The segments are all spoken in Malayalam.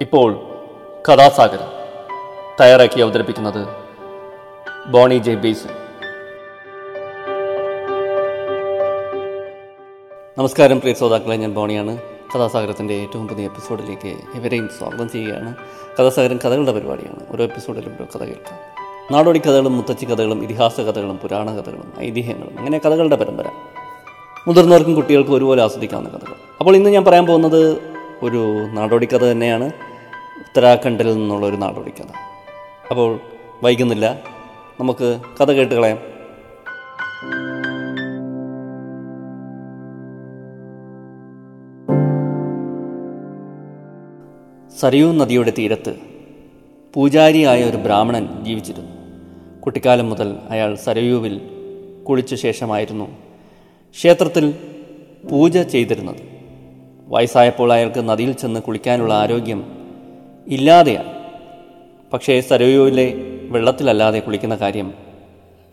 ഇപ്പോൾ കഥാസാഗരം തയ്യാറാക്കി അവതരിപ്പിക്കുന്നത് ബോണി ജെ ബേസൻ നമസ്കാരം പ്രിയ ശ്രോതാക്കളെ. ഞാൻ ബോണിയാണ്. കഥാസാഗരത്തിന്റെ ഏറ്റവും പുതിയ എപ്പിസോഡിലേക്ക് ഇവരെയും സ്വാഗതം ചെയ്യുകയാണ്. കഥാസാഗരം കഥകളുടെ പരിപാടിയാണ്. ഓരോ എപ്പിസോഡിലും ഓരോ കഥ കേൾക്കാം. നാടോടി കഥകളും മുത്തച്ഛി കഥകളും ഇതിഹാസ കഥകളും പുരാണ കഥകളും ഐതിഹ്യങ്ങളും അങ്ങനെ കഥകളുടെ പരമ്പര. മുതിർന്നവർക്കും കുട്ടികൾക്കും ഒരുപോലെ ആസ്വദിക്കാവുന്ന കഥകൾ. അപ്പോൾ ഇന്ന് ഞാൻ പറയാൻ പോകുന്നത് ഒരു നാടോടി കഥ തന്നെയാണ്. ഉത്തരാഖണ്ഡിൽ നിന്നുള്ള ഒരു നാട് വിളിക്കുന്നത് അപ്പോൾ വൈകുന്നില്ല നമുക്ക് കഥ കേട്ട് കളയാം. സരയൂ നദിയുടെ തീരത്ത് പൂജാരിയായ ഒരു ബ്രാഹ്മണൻ ജീവിച്ചിരുന്നു. കുട്ടിക്കാലം മുതൽ അയാൾ സരയൂവിൽ കുളിച്ച ശേഷമായിരുന്നു ക്ഷേത്രത്തിൽ പൂജ ചെയ്തിരുന്നത്. വയസ്സായപ്പോൾ അയാൾക്ക് നദിയിൽ ചെന്ന് കുളിക്കാനുള്ള ആരോഗ്യം ഇല്ലാതെയായി പക്ഷേ സരയൂവിലെ വെള്ളത്തിലല്ലാതെ കുളിക്കുന്ന കാര്യം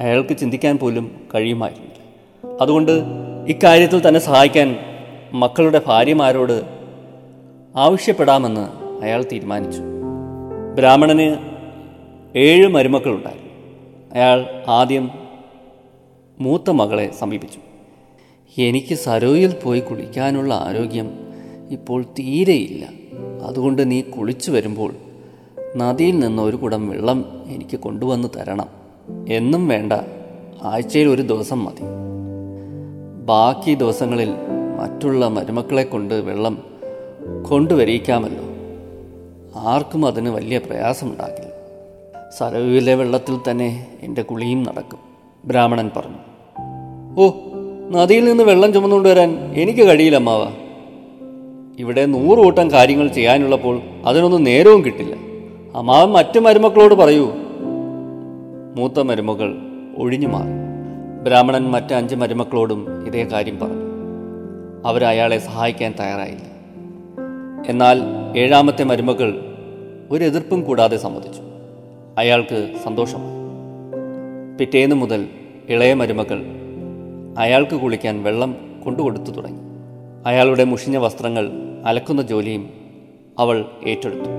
അയാൾക്ക് ചിന്തിക്കാൻ പോലും കഴിയുമായിരുന്നില്ല. അതുകൊണ്ട് ഇക്കാര്യത്തിൽ തന്നെ സഹായിക്കാൻ മക്കളുടെ ഭാര്യമാരോട് ആവശ്യപ്പെടാമെന്ന് അയാൾ തീരുമാനിച്ചു. ബ്രാഹ്മണന് ഏഴ് മരുമക്കളുണ്ടായിരുന്നു. അയാൾ ആദ്യം മൂത്ത മകളെ സമീപിച്ചു. എനിക്ക് സരോയിൽ പോയി കുളിക്കാനുള്ള ആരോഗ്യം ഇപ്പോൾ തീരെയില്ല. അതുകൊണ്ട് നീ കുളിച്ചു വരുമ്പോൾ നദിയിൽ നിന്ന് ഒരു കുടം വെള്ളം എനിക്ക് കൊണ്ടുവന്ന് തരണം. എന്നും വേണ്ട. ആഴ്ചയിൽ ഒരു ദിവസം മതി. ബാക്കി ദിവസങ്ങളിൽ മറ്റുള്ള മരുമക്കളെ കൊണ്ട് വെള്ളം കൊണ്ടുവരിയിക്കാമല്ലോ. ആർക്കും അതിന് വലിയ പ്രയാസമുണ്ടാകില്ല. സരവിലെ വെള്ളത്തിൽ തന്നെ എന്റെ കുളിയും നടക്കും ബ്രാഹ്മണൻ പറഞ്ഞു. ഓ നദിയിൽ നിന്ന് വെള്ളം ചുമന്നുകൊണ്ടുവരാൻ എനിക്ക് കഴിയില്ല അമ്മാവ. ഇവിടെ നൂറ് കൂട്ടം കാര്യങ്ങൾ ചെയ്യാനുള്ളപ്പോൾ അതിനൊന്നും നേരവും കിട്ടില്ല. അമ്മാവൻ മറ്റു മരുമക്കളോട് പറയൂ. മൂത്ത മരുമകൾ ഒഴിഞ്ഞു മാറി. ബ്രാഹ്മണൻ മറ്റ് അഞ്ച് മരുമക്കളോടും ഇതേ കാര്യം പറഞ്ഞു. അവർ അയാളെ സഹായിക്കാൻ തയ്യാറായില്ല. എന്നാൽ ഏഴാമത്തെ മരുമകൾ ഒരു എതിർപ്പും കൂടാതെ സമ്മതിച്ചു. അയാൾക്ക് സന്തോഷമായി. പിറ്റേന്ന് മുതൽ ഇളയ മരുമകൾ അയാൾക്ക് കുളിക്കാൻ വെള്ളം കൊണ്ടുകൊടുത്തു തുടങ്ങി. അയാളുടെ മുഷിഞ്ഞ വസ്ത്രങ്ങൾ അലക്കുന്ന ജോലിയും അവൾ ഏറ്റെടുത്തു.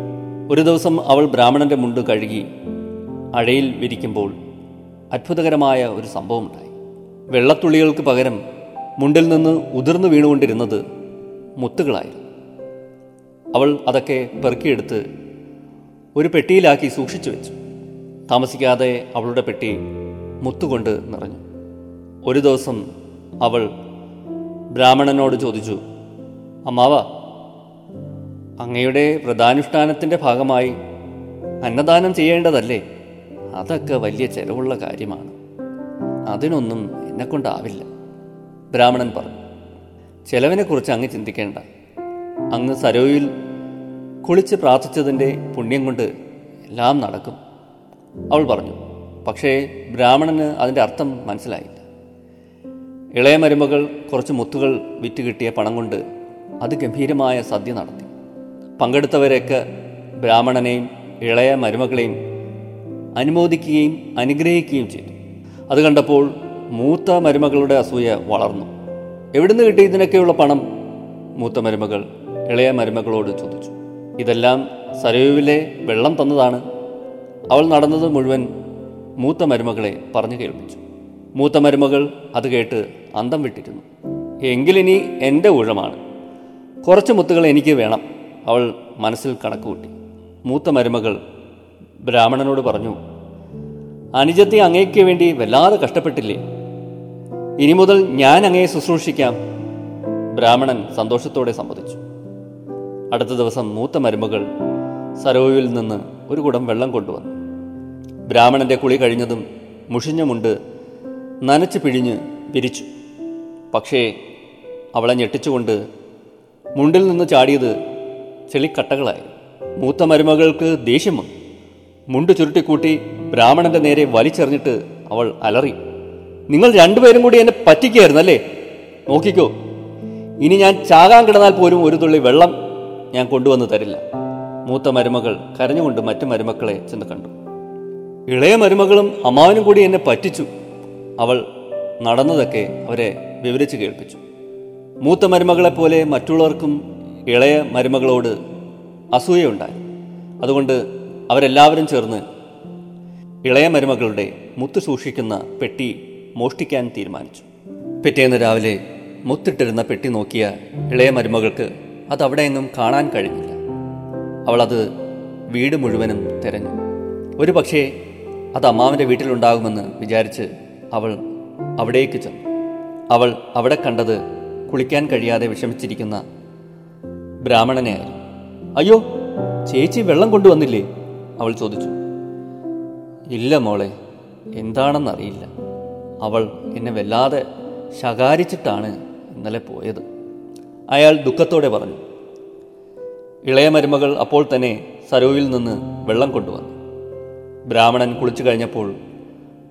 ഒരു ദിവസം അവൾ ബ്രാഹ്മണന്റെ മുണ്ട് കഴുകി അഴയിൽ വിരിക്കുമ്പോൾ അത്ഭുതകരമായ ഒരു സംഭവമുണ്ടായി. വെള്ളത്തുള്ളികൾക്ക് പകരം മുണ്ടിൽ നിന്ന് ഉതിർന്നു വീണുകൊണ്ടിരുന്നത് മുത്തുകളായിരുന്നു. അവൾ അതൊക്കെ പെറുക്കിയെടുത്ത് ഒരു പെട്ടിയിലാക്കി സൂക്ഷിച്ചു വെച്ചു. താമസിക്കാതെ അവളുടെ പെട്ടി മുത്തുകൊണ്ട് നിറഞ്ഞു. ഒരു ദിവസം അവൾ ബ്രാഹ്മണനോട് ചോദിച്ചു അമ്മാവ അങ്ങയുടെ വ്രതാനുഷ്ഠാനത്തിന്റെ ഭാഗമായി അന്നദാനം ചെയ്യേണ്ടതല്ലേ? അതൊക്കെ വലിയ ചെലവുള്ള കാര്യമാണ്. അതിനൊന്നും എന്നെക്കൊണ്ടാവില്ല. ബ്രാഹ്മണൻ പറഞ്ഞു ചെലവിനെക്കുറിച്ച് അങ്ങ് ചിന്തിക്കേണ്ട. അങ്ങ് സരോയിൽ കുളിച്ച് പ്രാർത്ഥിച്ചതിന്റെ പുണ്യം കൊണ്ട് എല്ലാം നടക്കും. അവൾ പറഞ്ഞു പക്ഷേ ബ്രാഹ്മണന് അതിന്റെ അർത്ഥം മനസ്സിലായില്ല. ഇളയ മരുമകൾ കുറച്ച് മുത്തുകൾ വിറ്റ് കിട്ടിയ പണം കൊണ്ട് അത് ഗംഭീരമായ സദ്യ നടത്തി. പങ്കെടുത്തവരെയൊക്കെ ബ്രാഹ്മണനെയും ഇളയ മരുമകളെയും അനുമോദിക്കുകയും അനുഗ്രഹിക്കുകയും ചെയ്തു. അത് കണ്ടപ്പോൾ മൂത്ത മരുമകളുടെ അസൂയ വളർന്നു. എവിടുന്ന് കിട്ടി ഇതിനൊക്കെയുള്ള പണം? മൂത്ത മരുമകൾ ഇളയ മരുമകളോട് ചോദിച്ചു. ഇതെല്ലാം സരയുവിലെ വെള്ളം തന്നതാണ്. അവൾ നടന്നത് മുഴുവൻ മൂത്ത മരുമകളെ പറഞ്ഞു കേൾപ്പിച്ചു. മൂത്ത മരുമകൾ അത് കേട്ട് അന്തം വിട്ടിരുന്നു. എങ്കിലിനി എന്റെ ഊഴമാണ്. കുറച്ച് മുത്തുകൾ എനിക്ക് വേണം. അവൾ മനസ്സിൽ കണക്കുകൂട്ടി മൂത്ത മരുമകൾ ബ്രാഹ്മണനോട് പറഞ്ഞു അനുജത്തെ അങ്ങേക്ക് വേണ്ടി വല്ലാതെ കഷ്ടപ്പെട്ടില്ലേ? ഇനി മുതൽ ഞാൻ അങ്ങയെ ശുശ്രൂഷിക്കാം. ബ്രാഹ്മണൻ സന്തോഷത്തോടെ സമ്മതിച്ചു. അടുത്ത ദിവസം മൂത്ത മരുമകൾ സരോവിൽ നിന്ന് ഒരു കുടം വെള്ളം കൊണ്ടുവന്നു. ബ്രാഹ്മണന്റെ കുളി കഴിഞ്ഞതും മുഷിഞ്ഞ മുണ്ട് നനച്ച് പിഴിഞ്ഞ് പിരിച്ചു പക്ഷേ അവളെ ഞെട്ടിച്ചുകൊണ്ട് മുണ്ടിൽ നിന്ന് ചാടിയത് ചെളിക്കട്ടകളായി. മൂത്ത മരുമകൾക്ക് ദേഷ്യം വന്നു. മുണ്ട് ചുരുട്ടിക്കൂട്ടി ബ്രാഹ്മണന്റെ നേരെ വലിച്ചെറിഞ്ഞിട്ട് അവൾ അലറി നിങ്ങൾ രണ്ടുപേരും കൂടി എന്നെ പറ്റിക്കുകയായിരുന്നല്ലേ നോക്കിക്കോ ഇനി ഞാൻ ചാകാൻ കിടന്നാൽ പോലും ഒരു തുള്ളി വെള്ളം ഞാൻ കൊണ്ടുവന്ന് തരില്ല. മൂത്ത മരുമകൾ കരഞ്ഞുകൊണ്ട് മറ്റു മരുമക്കളെ ചെന്ന് കണ്ടു. ഇളയ മരുമകളും അമ്മാവനും കൂടി എന്നെ പറ്റിച്ചു. അവൾ നടന്നതൊക്കെ അവരെ വിവരിച്ചു കേൾപ്പിച്ചു. മൂത്ത മരുമകളെപ്പോലെ മറ്റുള്ളവർക്കും ഇളയ മരുമകളോട് അസൂയയുണ്ടായി. അതുകൊണ്ട് അവരെല്ലാവരും ചേർന്ന് ഇളയ മരുമകളുടെ മുത്ത് സൂക്ഷിക്കുന്ന പെട്ടി മോഷ്ടിക്കാൻ തീരുമാനിച്ചു. പിറ്റേന്ന് രാവിലെ മുത്തിട്ടിരുന്ന പെട്ടി നോക്കിയ ഇളയ മരുമകൾക്ക് അത് അവിടെയെങ്ങും കാണാൻ കഴിഞ്ഞില്ല. അവളത് വീട് മുഴുവനും തിരഞ്ഞു. ഒരു പക്ഷേ അത് അമ്മാവിന്റെ വീട്ടിലുണ്ടാകുമെന്ന് വിചാരിച്ച് അവൾ അവിടേക്ക് ചെന്നു. അവൾ അവിടെ കണ്ടത് കുളിക്കാൻ കഴിയാതെ വിഷമിച്ചിരിക്കുന്ന ബ്രാഹ്മണനെയായിരുന്നു. അയ്യോ ചേച്ചി വെള്ളം കൊണ്ടുവന്നില്ലേ? അവൾ ചോദിച്ചു. ഇല്ല മോളെ എന്താണെന്നറിയില്ല. അവൾ എന്നെ വല്ലാതെ ശകാരിച്ചിട്ടാണ് ഇന്നലെ പോയത്. അയാൾ ദുഃഖത്തോടെ പറഞ്ഞു. ഇളയ മരുമകൾ അപ്പോൾ തന്നെ സരോയിൽ നിന്ന് വെള്ളം കൊണ്ടുവന്നു. ബ്രാഹ്മണൻ കുളിച്ചു കഴിഞ്ഞപ്പോൾ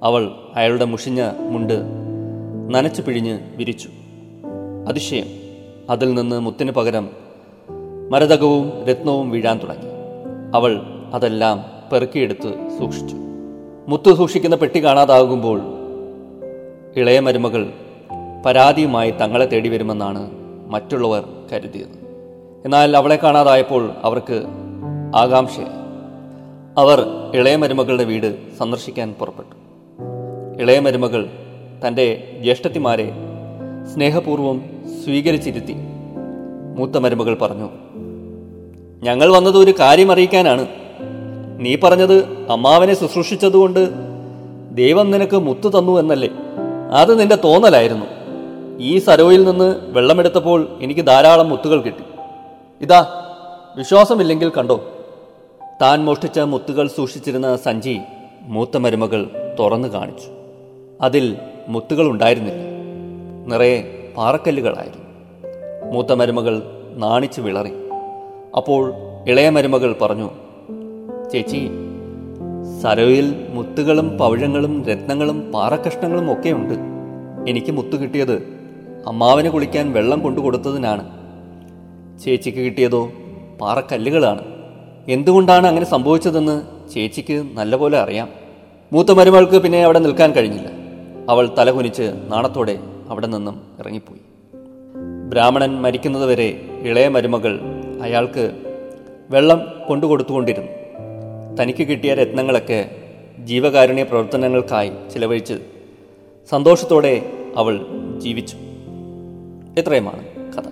അവൾ അയാളുടെ മുഷിഞ്ഞ മുണ്ട് നനച്ചു പിഴിഞ്ഞ് വിരിച്ചു. അതിശയം. അതിൽ നിന്ന് മുത്തിന് പകരം മരതകവും രത്നവും വീഴാൻ തുടങ്ങി. അവൾ അതെല്ലാം പെറുക്കിയെടുത്ത് സൂക്ഷിച്ചു. മുത്തു സൂക്ഷിക്കുന്ന പെട്ടി കാണാതാകുമ്പോൾ ഇളയ മരുമകൾ പരാതിയുമായി തങ്ങളെ തേടി വരുമെന്നാണ് മറ്റുള്ളവർ കരുതിയത്. എന്നാൽ അവളെ കാണാതായപ്പോൾ അവർക്ക് ആകാംക്ഷയായി. അവർ ഇളയ മരുമകളുടെ വീട് സന്ദർശിക്കാൻ പുറപ്പെട്ടു. ഇളയ മരുമകൾ തന്റെ ജ്യേഷ്ഠത്തിമാരെ സ്നേഹപൂർവം സ്വീകരിച്ചിരുത്തി. മൂത്ത മരുമകൾ പറഞ്ഞു ഞങ്ങൾ വന്നത് ഒരു കാര്യം അറിയിക്കാനാണ്. നീ പറഞ്ഞത് അമ്മാവനെ ശുശ്രൂഷിച്ചതുകൊണ്ട് ദൈവം നിനക്ക് മുത്തു തന്നു എന്നല്ലേ? അത് നിന്റെ തോന്നലായിരുന്നു. ഈ സരോയിൽ നിന്ന് വെള്ളമെടുത്തപ്പോൾ എനിക്ക് ധാരാളം മുത്തുകൾ കിട്ടി. ഇതാ വിശ്വാസമില്ലെങ്കിൽ കണ്ടോ? താൻ മോഷ്ടിച്ച മുത്തുകൾ സൂക്ഷിച്ചിരുന്ന സഞ്ചി മൂത്ത മരുമകൾ തുറന്നു കാണിച്ചു. അതിൽ മുത്തുകൾ ഉണ്ടായിരുന്നില്ല. നിറയെ പാറക്കല്ലുകളായിരുന്നു. മൂത്ത മരുമകൾ നാണിച്ചു വിളറി. അപ്പോൾ ഇളയ മരുമകൾ പറഞ്ഞു ചേച്ചി സരോയിൽ മുത്തുകളും പവിഴങ്ങളും രത്നങ്ങളും പാറക്കഷ്ണങ്ങളും ഒക്കെയുണ്ട് എനിക്ക് മുത്തു കിട്ടിയത് അമ്മാവന് കുളിക്കാൻ വെള്ളം കൊണ്ടു കൊടുത്തതിനാണ് ചേച്ചിക്ക് കിട്ടിയതോ പാറക്കല്ലുകളാണ്. എന്തുകൊണ്ടാണ് അങ്ങനെ സംഭവിച്ചതെന്ന് ചേച്ചിക്ക് നല്ലപോലെ അറിയാം. മൂത്ത മരുമകൾക്ക് പിന്നെ അവിടെ നിൽക്കാൻ കഴിഞ്ഞില്ല. അവൾ തലകുനിച്ച് നാണത്തോടെ അവിടെ നിന്നും ഇറങ്ങിപ്പോയി. ബ്രാഹ്മണൻ മരിക്കുന്നതുവരെ ഇളയ മരുമകൾ അയാൾക്ക് വെള്ളം കൊണ്ടുകൊടുത്തുകൊണ്ടിരുന്നു തനിക്ക് കിട്ടിയ രത്നങ്ങളൊക്കെ ജീവകാരുണ്യ പ്രവർത്തനങ്ങൾക്കായി ചിലവഴിച്ച് സന്തോഷത്തോടെ അവൾ ജീവിച്ചു. ഇത്രയുമാണ് കഥ.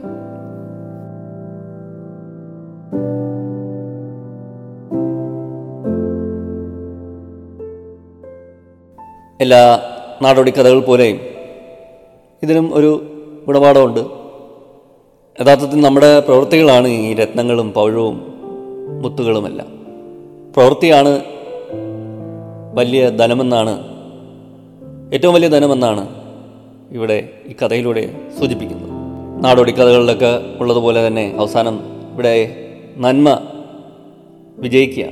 എല്ലാ നാടോടി കഥകൾ പോലെയും ഇതിനും ഒരു ഗുണപാഠമുണ്ട് യഥാർത്ഥത്തിൽ നമ്മുടെ പ്രവൃത്തികളാണ് ഈ രത്നങ്ങളും പൗഴവും മുത്തുകളുമെല്ലാം. പ്രവൃത്തിയാണ് വലിയ ധനമെന്നാണ് ഏറ്റവും വലിയ ധനമെന്നാണ് ഇവിടെ ഈ കഥയിലൂടെ സൂചിപ്പിക്കുന്നത്. നാടോടി കഥകളിലൊക്കെ ഉള്ളതുപോലെ തന്നെ അവസാനം ഇവിടെ നന്മ വിജയിക്കുക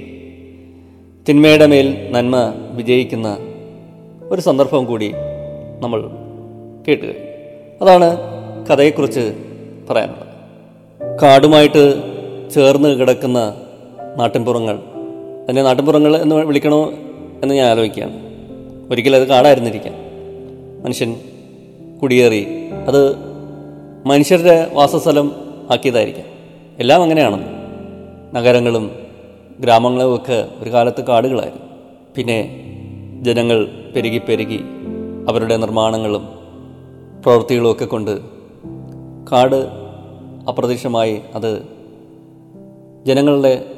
തിന്മയുടെ മേൽ നന്മ വിജയിക്കുന്ന ഒരു സന്ദർഭം കൂടി നമ്മൾ കേട്ടുക അതാണ് കഥയെക്കുറിച്ച് പറയാനുള്ളത് കാടുമായിട്ട് ചേർന്ന് കിടക്കുന്ന നാട്ടിൻപുറങ്ങൾ. അതിനെ നാട്ടിൻപുറങ്ങൾ എന്ന് വിളിക്കണോ എന്ന് ഞാൻ ആലോചിക്കുകയാണ്. ഒരിക്കലും അത് കാടായിരുന്നിരിക്കാം. മനുഷ്യൻ കുടിയേറി അത് മനുഷ്യരുടെ വാസസ്ഥലം ആക്കിയതായിരിക്കാം. എല്ലാം അങ്ങനെയാണ് നഗരങ്ങളും ഗ്രാമങ്ങളും ഒക്കെ ഒരു കാലത്ത് കാടുകളായിരുന്നു. പിന്നെ ജനങ്ങൾ പെരുകി പെരുകി അവരുടെ നിർമ്മാണങ്ങളും പ്രവൃത്തികളും ഒക്കെ കൊണ്ട് കാട് അപ്രത്യക്ഷമായി അത് ജനങ്ങളുടെ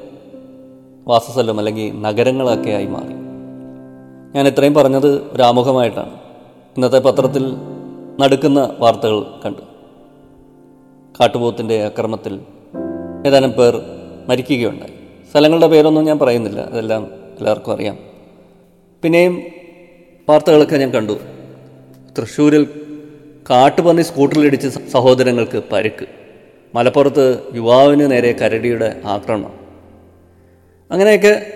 വാസസ്ഥലം അല്ലെങ്കിൽ നഗരങ്ങളൊക്കെ ആയി മാറി. ഞാൻ ഇത്രയും പറഞ്ഞത് ഒരാമുഖമായിട്ടാണ്. ഇന്നത്തെ പത്രത്തിൽ നടക്കുന്ന വാർത്തകൾ കണ്ടു. കാട്ടുപോത്തിന്റെ അക്രമത്തിൽ ഏതാനും പേർ മരിക്കുകയുണ്ടായി. സ്ഥലങ്ങളുടെ പേരൊന്നും ഞാൻ പറയുന്നില്ല. അതെല്ലാം എല്ലാവർക്കും അറിയാം. പിന്നെയും വാർത്തകളൊക്കെ ഞാൻ കണ്ടു. തൃശ്ശൂരിൽ കാട്ടുപന്നി സ്കൂട്ടറിലിടിച്ച് സഹോദരങ്ങൾക്ക് പരുക്ക്. മലപ്പുറത്ത് യുവാവിന് നേരെ കരടിയുടെ ആക്രമണം. അങ്ങനെയൊക്കെ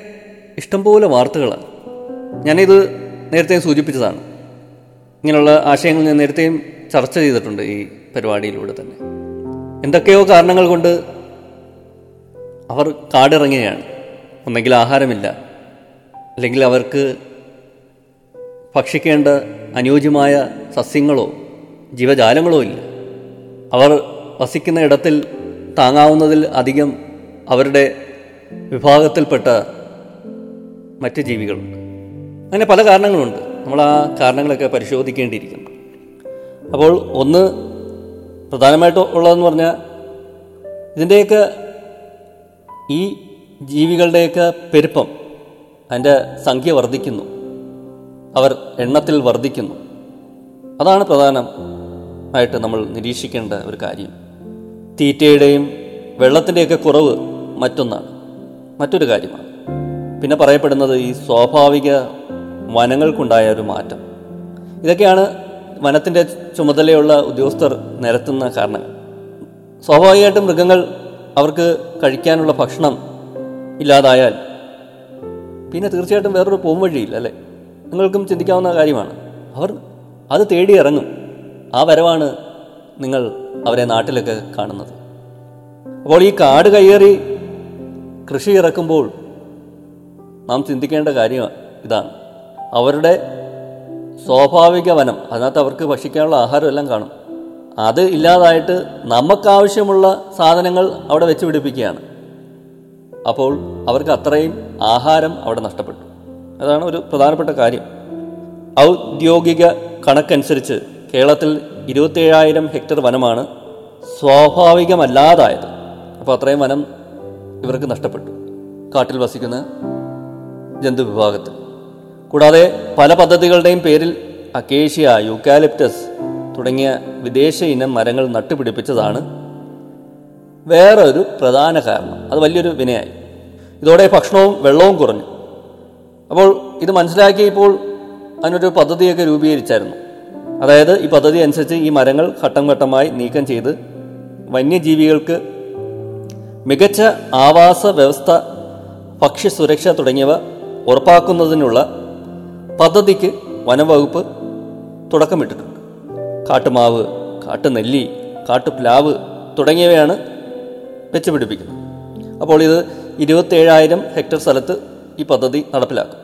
ഇഷ്ടംപോലെ വാർത്തകൾ. ഞാനിത് നേരത്തെയും സൂചിപ്പിച്ചതാണ്. ഇങ്ങനെയുള്ള ആശയങ്ങൾ ഞാൻ നേരത്തെയും ചർച്ച ചെയ്തിട്ടുണ്ട് ഈ പരിപാടിയിലൂടെ തന്നെ. എന്തൊക്കെയോ കാരണങ്ങൾ കൊണ്ട് അവർ കാടിറങ്ങുകയാണ്. ഒന്നെങ്കിൽ ആഹാരമില്ല. അല്ലെങ്കിൽ അവർക്ക് ഭക്ഷിക്കേണ്ട അനുയോജ്യമായ സസ്യങ്ങളോ ജീവജാലങ്ങളോ ഇല്ല. അവർ വസിക്കുന്ന ഇടത്തിൽ താങ്ങാവുന്നതിൽ അധികം അവരുടെ വിഭാഗത്തിൽപ്പെട്ട മറ്റ് ജീവികളുണ്ട് അങ്ങനെ പല കാരണങ്ങളുണ്ട്. നമ്മൾ ആ കാരണങ്ങളൊക്കെ പരിശോധിക്കേണ്ടിയിരിക്കുന്നു. അപ്പോൾ ഒന്ന് പ്രധാനമായിട്ട് ഉള്ളതെന്ന് പറഞ്ഞാൽ ഇതിന്റെയൊക്കെ ഈ ജീവികളുടെയൊക്കെ പെരുപ്പം അതിന്റെ സംഖ്യ വർദ്ധിക്കുന്നു. അവർ എണ്ണത്തിൽ വർദ്ധിക്കുന്നു. അതാണ് പ്രധാനമായിട്ട് നമ്മൾ നിരീക്ഷിക്കേണ്ട ഒരു കാര്യം. തീറ്റയുടെയും വെള്ളത്തിന്റെയൊക്കെ കുറവ് മറ്റൊന്നാണ് മറ്റൊരു കാര്യമാണ്. പിന്നെ പറയപ്പെടുന്നത് ഈ സ്വാഭാവിക വനങ്ങൾക്കുണ്ടായ ഒരു മാറ്റം. ഇതൊക്കെയാണ് വനത്തിന്റെ ചുമതലയുള്ള ഉദ്യോഗസ്ഥർ നിരത്തുന്ന കാരണങ്ങൾ സ്വാഭാവികമായിട്ടും മൃഗങ്ങൾ അവർക്ക് കഴിക്കാനുള്ള ഭക്ഷണം ഇല്ലാതായാൽ പിന്നെ തീർച്ചയായിട്ടും വേറൊരു പോംവഴിയില്ല അല്ലേ? നിങ്ങൾക്കും ചിന്തിക്കാവുന്ന കാര്യമാണ്. അവർ അത് തേടി ഇറങ്ങും ആ വരവാണ് നിങ്ങൾ അവരെ നാട്ടിലൊക്കെ കാണുന്നത്. അപ്പോൾ ഈ കാട് കയ്യേറി കൃഷി ഇറക്കുമ്പോൾ നാം ചിന്തിക്കേണ്ട കാര്യം ഇതാണ്. അവരുടെ സ്വാഭാവിക വനം അതിനകത്ത് അവർക്ക് ഭക്ഷിക്കാനുള്ള ആഹാരം എല്ലാം കാണും. അത് ഇല്ലാതായിട്ട് നമുക്കാവശ്യമുള്ള സാധനങ്ങൾ അവിടെ വെച്ച് പിടിപ്പിക്കുകയാണ്. അപ്പോൾ അവർക്ക് അത്രയും ആഹാരം അവിടെ നഷ്ടപ്പെട്ടു. അതാണ് ഒരു പ്രധാനപ്പെട്ട കാര്യം. ഔദ്യോഗിക കണക്കനുസരിച്ച് കേരളത്തിൽ ഇരുപത്തേഴായിരം ഹെക്ടർ വനമാണ് സ്വാഭാവികമല്ലാതായത്. അപ്പോൾ അത്രയും വനം ഇവർക്ക് നഷ്ടപ്പെട്ടു. കാട്ടിൽ വസിക്കുന്ന ജന്തുവിഭാഗത്തിൽ. കൂടാതെ പല പദ്ധതികളുടെയും പേരിൽ അക്കേഷ്യ യൂക്കാലിപ്റ്റസ് തുടങ്ങിയ വിദേശ ഇനം മരങ്ങൾ നട്ടുപിടിപ്പിച്ചതാണ് വേറൊരു പ്രധാന കാരണം. അത് വലിയൊരു വിനയായി. ഇതോടെ ഭക്ഷണവും വെള്ളവും കുറഞ്ഞു. അപ്പോൾ ഇത് മനസ്സിലാക്കിയപ്പോൾ അതിനൊരു പദ്ധതിയൊക്കെ രൂപീകരിച്ചായിരുന്നു. അതായത് ഈ പദ്ധതി അനുസരിച്ച് ഈ മരങ്ങൾ ഘട്ടം ഘട്ടമായി നീക്കം ചെയ്ത് വന്യജീവികൾക്ക് മികച്ച ആവാസ വ്യവസ്ഥ ഭക്ഷ്യസുരക്ഷ തുടങ്ങിയവ ഉറപ്പാക്കുന്നതിനുള്ള പദ്ധതിക്ക് വനംവകുപ്പ് തുടക്കമിട്ടിട്ടുണ്ട്. കാട്ടുമാവ് കാട്ടുനെല്ലി കാട്ടുപ്ലാവ് തുടങ്ങിയവയാണ് വെച്ചുപിടിപ്പിക്കുന്നത്. അപ്പോൾ ഇത് ഇരുപത്തേഴായിരം ഹെക്ടർ സ്ഥലത്ത് ഈ പദ്ധതി നടപ്പിലാക്കും.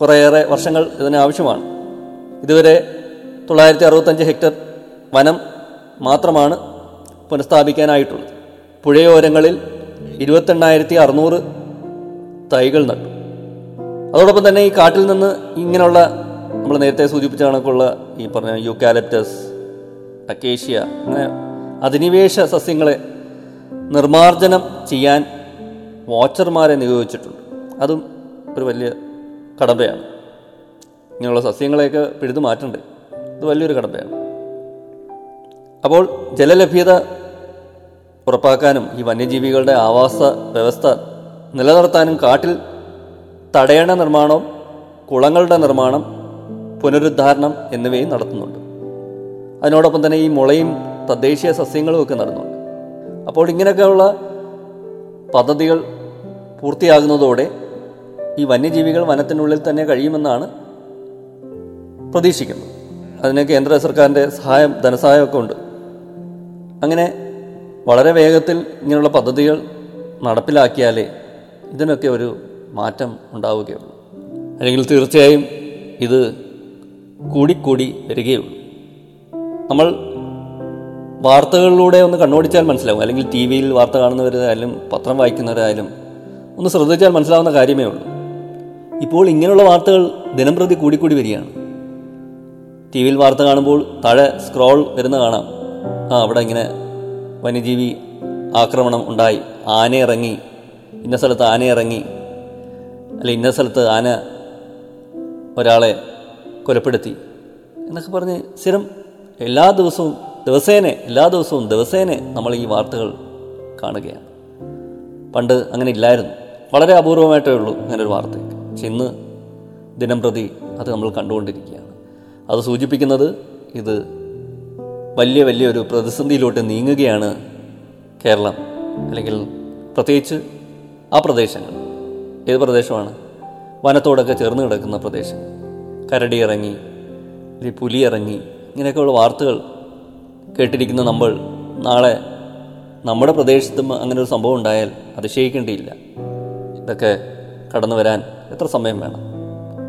കുറേയേറെ വർഷങ്ങൾ ഇതിന് ആവശ്യമാണ്. ഇതുവരെ തൊള്ളായിരത്തി അറുപത്തഞ്ച് ഹെക്ടർ വനം മാത്രമാണ് പുനഃസ്ഥാപിക്കാനായിട്ടുള്ളത്. പുഴയോരങ്ങളിൽ ഇരുപത്തെണ്ണായിരത്തി അറുന്നൂറ് തൈകൾ നട്ടു. അതോടൊപ്പം തന്നെ ഈ കാട്ടിൽ നിന്ന് ഇങ്ങനെയുള്ള നമ്മൾ നേരത്തെ സൂചിപ്പിച്ച കണക്കുള്ള ഈ പറഞ്ഞ യൂക്കാലിപ്റ്റസ് അക്കേഷ്യ അങ്ങനെ അധിനിവേശ സസ്യങ്ങളെ നിർമാർജനം ചെയ്യാൻ വാച്ചർമാരെ നിയോഗിച്ചിട്ടുണ്ട്. അതും ഒരു വലിയ കടമ്പയാണ്. ഇങ്ങനെയുള്ള സസ്യങ്ങളെയൊക്കെ പിഴുതു മാറ്റണ്ടേ? ഇത് വലിയൊരു കടമ്പയാണ് അപ്പോൾ ജലലഭ്യത ഉറപ്പാക്കാനും ഈ വന്യജീവികളുടെ ആവാസ വ്യവസ്ഥ നിലനിർത്താനും കാട്ടിൽ തടയണ നിർമ്മാണം കുളങ്ങളുടെ നിർമ്മാണം പുനരുദ്ധാരണം എന്നിവയും നടത്തുന്നുണ്ട്. അതിനോടൊപ്പം തന്നെ ഈ മുളയും തദ്ദേശീയ സസ്യങ്ങളും ഒക്കെ നടന്നുണ്ട്. അപ്പോൾ ഇങ്ങനെയൊക്കെയുള്ള പദ്ധതികൾ പൂർത്തിയാകുന്നതോടെ ഈ വന്യജീവികൾ വനത്തിനുള്ളിൽ തന്നെ കഴിയുമെന്നാണ് പ്രതീക്ഷിക്കുന്നത്. അതിന് കേന്ദ്ര സർക്കാരിന്റെ സഹായം ധനസഹായമൊക്കെ ഉണ്ട്. അങ്ങനെ വളരെ വേഗത്തിൽ ഇങ്ങനെയുള്ള പദ്ധതികൾ നടപ്പിലാക്കിയാലേ ഇതിനൊക്കെ ഒരു മാറ്റം ഉണ്ടാവുകയുള്ളൂ. അല്ലെങ്കിൽ തീർച്ചയായും ഇത് കൂടിക്കൂടി വരികയുള്ളൂ. നമ്മൾ വാർത്തകളിലൂടെ ഒന്ന് കണ്ണോടിച്ചാൽ മനസ്സിലാവും. അല്ലെങ്കിൽ ടി വിയിൽ വാർത്ത കാണുന്നവരായാലും പത്രം വായിക്കുന്നവരായാലും ഒന്ന് ശ്രദ്ധിച്ചാൽ മനസ്സിലാവുന്ന കാര്യമേ ഉള്ളൂ. ഇപ്പോൾ ഇങ്ങനെയുള്ള വാർത്തകൾ ദിനംപ്രതി കൂടിക്കൂടി വരികയാണ്. ടി വിയിൽ വാർത്ത കാണുമ്പോൾ താഴെ സ്ക്രോൾ വരുന്ന കാണാം. ആ അവിടെ ഇങ്ങനെ വന്യജീവി ആക്രമണം ഉണ്ടായി. ആന ഇറങ്ങി. ഇന്ന സ്ഥലത്ത് ആന ഇറങ്ങി. അല്ല ഇന്ന സ്ഥലത്ത് ആന ഒരാളെ കൊലപ്പെടുത്തി. എന്നൊക്കെ പറഞ്ഞ് സ്ഥിരം എല്ലാ ദിവസവും ദിവസേന എല്ലാ ദിവസവും ദിവസേന നമ്മൾ ഈ വാർത്തകൾ കാണുകയാണ്. പണ്ട് അങ്ങനെ ഇല്ലായിരുന്നു. വളരെ അപൂർവമായിട്ടേ ഉള്ളൂ അങ്ങനെ ഒരു വാർത്തയൊക്കെ പക്ഷെ ഇന്ന് ദിനം പ്രതി അത് നമ്മൾ കണ്ടുകൊണ്ടിരിക്കുകയാണ്. അത് സൂചിപ്പിക്കുന്നത് ഇത് വലിയ വലിയ ഒരു പ്രതിസന്ധിയിലോട്ട് നീങ്ങുകയാണ് കേരളം. അല്ലെങ്കിൽ പ്രത്യേകിച്ച് ആ പ്രദേശങ്ങൾ. ഏത് പ്രദേശമാണ്? വനത്തോടൊക്കെ ചേർന്ന് കിടക്കുന്ന പ്രദേശം കരടി ഇറങ്ങി അല്ലെങ്കിൽ പുലി ഇറങ്ങി ഇങ്ങനെയൊക്കെയുള്ള വാർത്തകൾ കേട്ടിരിക്കുന്ന നമ്മൾ നാളെ നമ്മുടെ പ്രദേശത്തും അങ്ങനെ ഒരു സംഭവം ഉണ്ടായാൽ അതിശയിക്കേണ്ടിയില്ല. ഇതൊക്കെ കടന്നു വരാൻ എത്ര സമയം വേണം?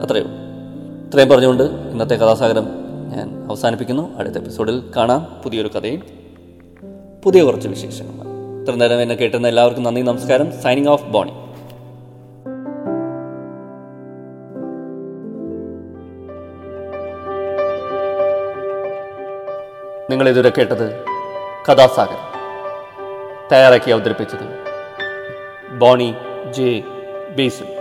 അത്രയേ ഉള്ളൂ. ഇത്രയും പറഞ്ഞുകൊണ്ട് ഇന്നത്തെ കഥാസാഗരം ഞാൻ അവസാനിപ്പിക്കുന്നു. അടുത്ത എപ്പിസോഡിൽ കാണാം പുതിയൊരു കഥയും പുതിയ കുറച്ച് വിശേഷങ്ങളുമായി. ഇത്ര നേരം എന്നെ കേട്ടുന്ന എല്ലാവർക്കും നന്ദി നമസ്കാരം. സൈനിങ് ഓഫ് ബോണി നിങ്ങൾ ഇതുവരെ കേട്ടത് കഥാസാഗർ തയ്യാറാക്കി അവതരിപ്പിച്ചത് ബോണി ജെ ബേസിൽ.